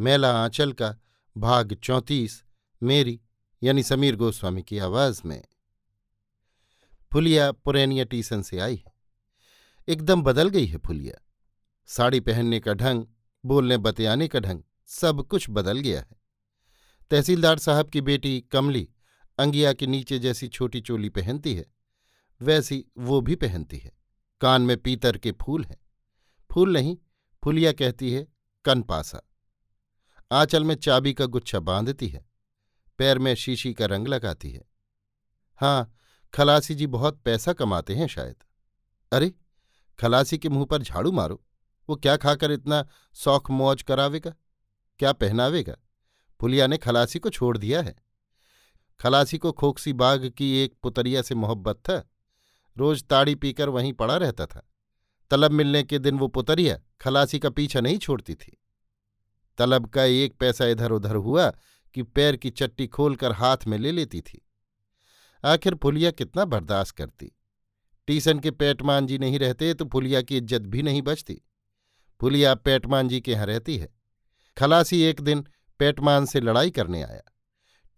मेला आंचल का भाग चौंतीस, मेरी, यानी समीर गोस्वामी की आवाज़ में। फुलिया पुरैनिया टीसन से आई है। एकदम बदल गई है फुलिया। साड़ी पहनने का ढंग, बोलने बतियाने का ढंग, सब कुछ बदल गया है। तहसीलदार साहब की बेटी कमली, अंगिया के नीचे जैसी छोटी चोली पहनती है, वैसी वो भी पहनती है। कान में पीतर के फूल हैं। फूल नहीं, फुलिया कहती है, कनपासा। आंचल में चाबी का गुच्छा बांधती है, पैर में शीशी का रंग लगाती है। हाँ खलासी जी बहुत पैसा कमाते हैं शायद। अरे, खलासी के मुँह पर झाड़ू मारो, वो क्या खाकर इतना शौक मौज करावेगा? क्या पहनावेगा? पुलिया ने खलासी को छोड़ दिया है। खलासी को खोखसी बाग की एक पुतरिया से मोहब्बत था। रोज ताड़ी पीकर वहीं पड़ा रहता था। तलब मिलने के दिन वो पुतरिया खलासी का पीछा नहीं छोड़ती थी। तलब का एक पैसा इधर उधर हुआ कि पैर की चट्टी खोलकर हाथ में ले लेती थी। आखिर फुलिया कितना बर्दाश्त करती। टीसन के पैटमान जी नहीं रहते तो फुलिया की इज़्ज़त भी नहीं बचती। फुलिया पैटमान जी के यहाँ रहती है। खलासी एक दिन पैटमान से लड़ाई करने आया।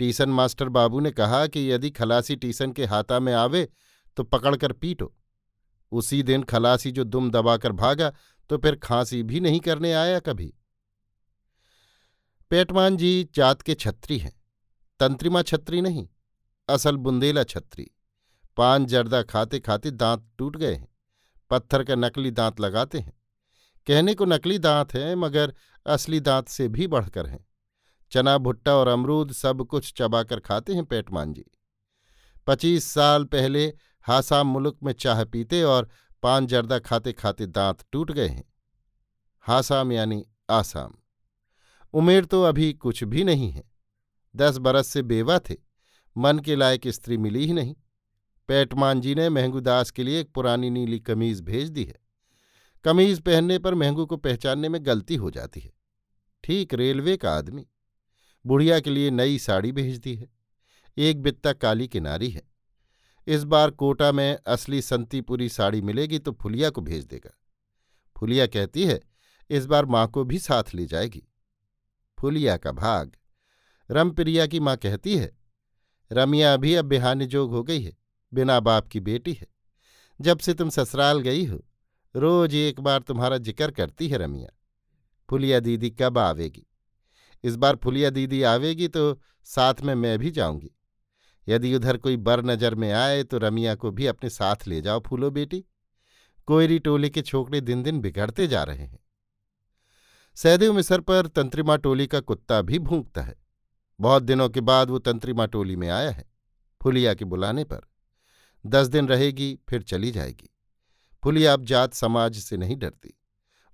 टीसन मास्टर बाबू ने कहा कि यदि खलासी टीसन के हाथा में आवे तो पकड़कर पीटो। उसी दिन खलासी जो दुम दबाकर भागा तो फिर खांसी भी नहीं करने आया कभी। पेटमान जी जात के छत्री हैं, तंत्रिमा छत्री नहीं, असल बुंदेला छत्री। पान जर्दा खाते खाते दांत टूट गए हैं, पत्थर का नकली दांत लगाते हैं। कहने को नकली दांत हैं, मगर असली दांत से भी बढ़कर हैं। चना, भुट्टा और अमरूद सब कुछ चबाकर खाते हैं पेटमान जी। पच्चीस साल पहले हासाम मुल्क में चाह पीते और पान जर्दा खाते खाते दांत टूट गए हैं। हासाम यानी आसाम। उमेर तो अभी कुछ भी नहीं है। दस बरस से बेवा थे, मन के लायक स्त्री मिली ही नहीं। पैटमान जी ने महंगूदास के लिए एक पुरानी नीली कमीज भेज दी है। कमीज पहनने पर महंगू को पहचानने में गलती हो जाती है। ठीक रेलवे का आदमी, बुढ़िया के लिए नई साड़ी भेज दी है। एक बित्ता काली किनारी है। इस बार कोटा में असली संतीपुरी साड़ी मिलेगी तो फुलिया को भेज देगा। फुलिया कहती है, इस बार माँ को भी साथ ले जाएगी। फुलिया का भाग। रमप्रिया की माँ कहती है, रमिया भी अब बिहानी जोग हो गई है, बिना बाप की बेटी है। जब से तुम ससुराल गई हो, रोज एक बार तुम्हारा ज़िक्र करती है रमिया। फुलिया दीदी कब आवेगी? इस बार फुलिया दीदी आवेगी तो साथ में मैं भी जाऊँगी। यदि उधर कोई बर नज़र में आए तो रमिया को भी अपने साथ ले जाओ फूलो बेटी। कोयरी टोले के छोकरे दिन दिन बिगड़ते जा रहे हैं। सहदेव मिसर पर तंत्रिमा टोली का कुत्ता भी भूंकता है। बहुत दिनों के बाद वो तंत्रिमा टोली में आया है, फुलिया के बुलाने पर। दस दिन रहेगी, फिर चली जाएगी। फुलिया अब जात समाज से नहीं डरती।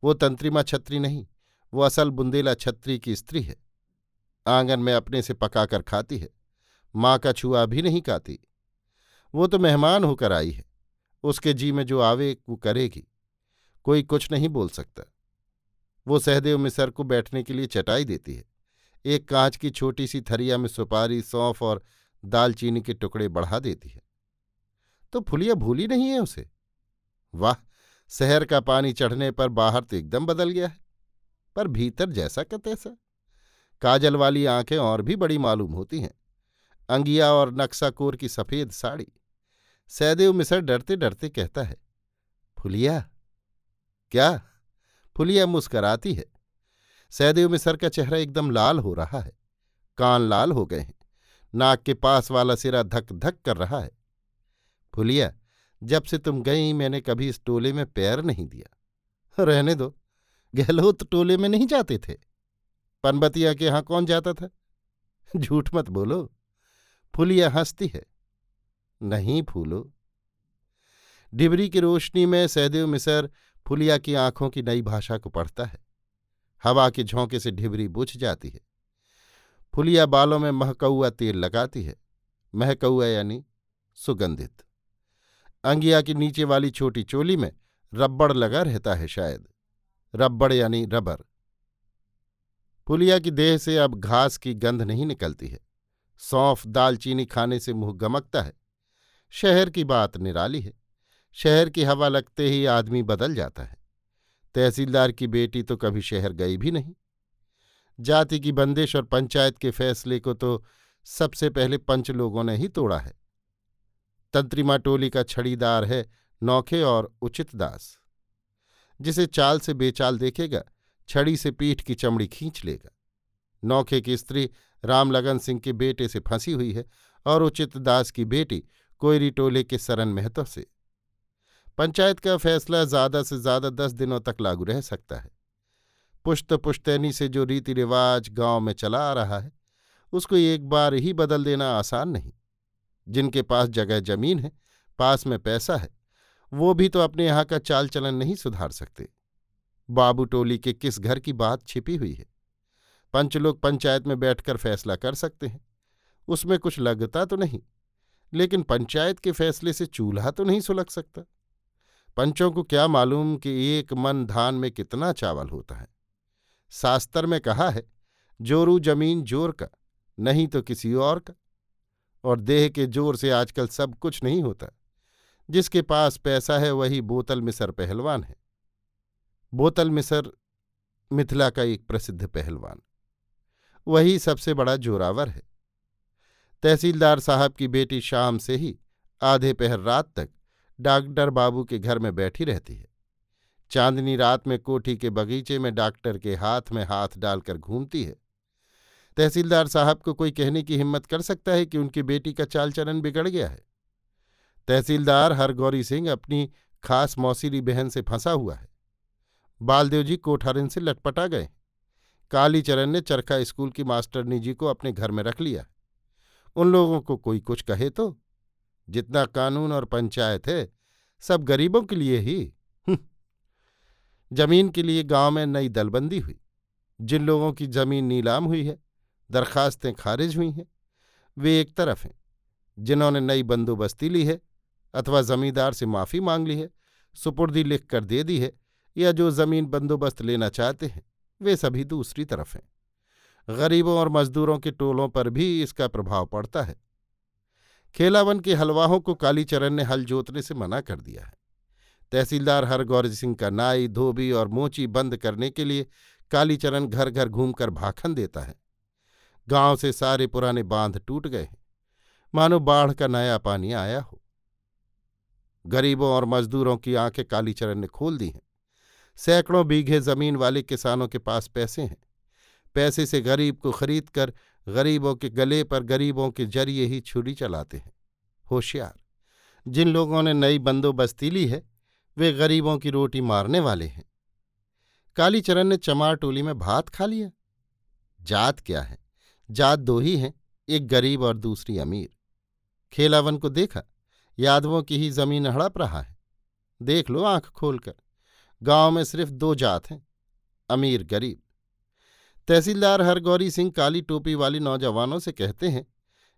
वो तंत्रिमा छत्री नहीं, वो असल बुंदेला छत्री की स्त्री है। आँगन में अपने से पकाकर खाती है, माँ का छुआ भी नहीं खाती। वो तो मेहमान होकर आई है, उसके जी में जो आवे वो करेगी। कोई कुछ नहीं बोल सकता। वो सहदेव मिसर को बैठने के लिए चटाई देती है। एक कांच की छोटी सी थरिया में सुपारी, सौंफ और दालचीनी के टुकड़े बढ़ा देती है। तो फुलिया भूली नहीं है उसे? वाह! शहर का पानी चढ़ने पर बाहर तो एकदम बदल गया है, पर भीतर जैसा का तैसा। काजल वाली आँखें और भी बड़ी मालूम होती हैं। अंगिया और नक्साकोर की सफ़ेद साड़ी। सहदेव मिसर डरते डरते कहता है, फुलिया, क्या फुलिया मुस्कराती है। सहदेव मिसर का चेहरा एकदम लाल हो रहा है। कान लाल हो गए हैं। नाक के पास वाला सिरा धक धक कर रहा है। फुलिया, जब से तुम गई, मैंने कभी इस टोले में पैर नहीं दिया। रहने दो। गहलोत टोले में नहीं जाते थे। पनबतिया के यहाँ कौन जाता था? झूठ मत बोलो। फुलिया हंसती है। नहीं फूलो। डिबरी की रोशनी में सहदेव मिसर फुलिया की आँखों की नई भाषा को पढ़ता है। हवा के झोंके से ढिबरी बुझ जाती है। फुलिया बालों में महकौआ तेल लगाती है। महकौआ यानी सुगंधित। अंगिया की नीचे वाली छोटी चोली में रब्बड़ लगा रहता है शायद। रब्बड़ यानी रबर। पुलिया की देह से अब घास की गंध नहीं निकलती है। सौंफ, दालचीनी खाने से मुँह गमकता है। शहर की बात निराली है। शहर की हवा लगते ही आदमी बदल जाता है। तहसीलदार की बेटी तो कभी शहर गई भी नहीं। जाति की बंदिश और पंचायत के फैसले को तो सबसे पहले पंच लोगों ने ही तोड़ा है। तंत्रिमा टोली का छड़ीदार है नौखे और उचित दास। जिसे चाल से बेचाल देखेगा, छड़ी से पीठ की चमड़ी खींच लेगा। नौखे की स्त्री रामलगन सिंह के बेटे से फंसी हुई है और उचित दास की बेटी कोयरी टोले के सरन महतो से। पंचायत का फैसला ज़्यादा से ज़्यादा दस दिनों तक लागू रह सकता है। पुश्त पुश्तैनी से जो रीति रिवाज गाँव में चला आ रहा है, उसको एक बार ही बदल देना आसान नहीं। जिनके पास जगह ज़मीन है, पास में पैसा है, वो भी तो अपने यहाँ का चाल चलन नहीं सुधार सकते। बाबू टोली के किस घर की बात छिपी हुई है? पंच लोग पंचायत में बैठकर फैसला कर सकते हैं। उसमें कुछ लगता तो नहीं, लेकिन पंचायत के फैसले से चूल्हा तो नहीं सुलग सकता। पंचों को क्या मालूम कि एक मन धान में कितना चावल होता है। शास्त्र में कहा है, जोरू ज़मीन ज़ोर का, नहीं तो किसी और का। और देह के ज़ोर से आजकल सब कुछ नहीं होता। जिसके पास पैसा है, वही बोतल मिसर पहलवान है। बोतल मिसर मिथिला का एक प्रसिद्ध पहलवान। वही सबसे बड़ा जोरावर है। तहसीलदार साहब की बेटी शाम से ही आधे पहर रात तक डॉक्टर बाबू के घर में बैठी रहती है। चांदनी रात में कोठी के बगीचे में डॉक्टर के हाथ में हाथ डालकर घूमती है। तहसीलदार साहब को कोई कहने की हिम्मत कर सकता है कि उनकी बेटी का चाल चलन बिगड़ गया है? तहसीलदार हरगौरी सिंह अपनी खास मौसीरी बहन से फंसा हुआ है। बालदेव जी कोठारिन से लटपटा गए। कालीचरण ने चरखा स्कूल की मास्टरनी जी को अपने घर में रख लिया। उन लोगों को कोई कुछ कहे तो? जितना कानून और पंचायत है, सब गरीबों के लिए ही। ज़मीन के लिए गाँव में नई दलबंदी हुई। जिन लोगों की ज़मीन नीलाम हुई है, दरखास्तें खारिज हुई हैं, वे एक तरफ़ हैं। जिन्होंने नई बंदोबस्ती ली है, अथवा जमींदार से माफ़ी मांग ली है, सुपुर्दी लिख कर दे दी है, या जो ज़मीन बंदोबस्त लेना चाहते हैं, वे सभी दूसरी तरफ़ हैं। गरीबों और मजदूरों के टोलों पर भी इसका प्रभाव पड़ता है। खेलावन के हलवाहों को कालीचरण ने हल जोतने से मना कर दिया है। तहसीलदार हरगौर सिंह का नाई, धोबी और मोची बंद करने के लिए कालीचरण घर घर घूमकर भाखन देता है। गाँव से सारे पुराने बाँध टूट गए हैं। मानो बाढ़ का नया पानी आया हो। गरीबों और मजदूरों की आँखें कालीचरण ने खोल दी हैं। सैकड़ों बीघे ज़मीन वाले किसानों के पास पैसे हैं। पैसे से गरीब को खरीद कर गरीबों के गले पर गरीबों के ज़रिए ही छुरी चलाते हैं। होशियार। जिन लोगों ने नई बंदोबस्ती ली है, वे गरीबों की रोटी मारने वाले हैं। कालीचरण ने चमार टोली में भात खा लिया। जात क्या है? जात दो ही हैं, एक गरीब और दूसरी अमीर। खेलावन को देखा, यादवों की ही ज़मीन हड़प रहा है। देख लो आँख खोलकर, गाँव में सिर्फ़ दो जात हैं, अमीर गरीब। तहसीलदार हरगौरी सिंह काली टोपी वाली नौजवानों से कहते हैं,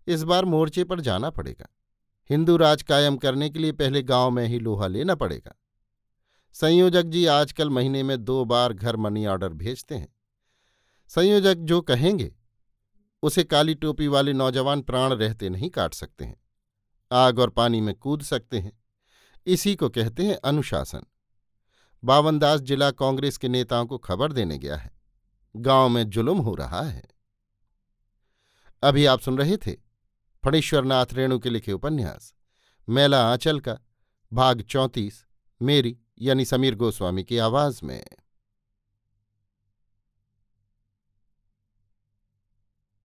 इस बार मोर्चे पर जाना पड़ेगा। हिंदू राज कायम करने के लिए पहले गाँव में ही लोहा लेना पड़ेगा। संयोजक जी आजकल महीने में दो बार घर मनी ऑर्डर भेजते हैं। संयोजक जो कहेंगे, उसे काली टोपी वाले नौजवान प्राण रहते नहीं काट सकते हैं। आग और पानी में कूद सकते हैं। इसी को कहते हैं अनुशासन। बावनदास जिला कांग्रेस के नेताओं को खबर देने गया है। गाँव में जुलुम हो रहा है। अभी आप सुन रहे थे फणीश्वरनाथ रेणु के लिखे उपन्यास, मेला आंचल का, भाग चौंतीस, मेरी यानी समीर गोस्वामी की आवाज़ में।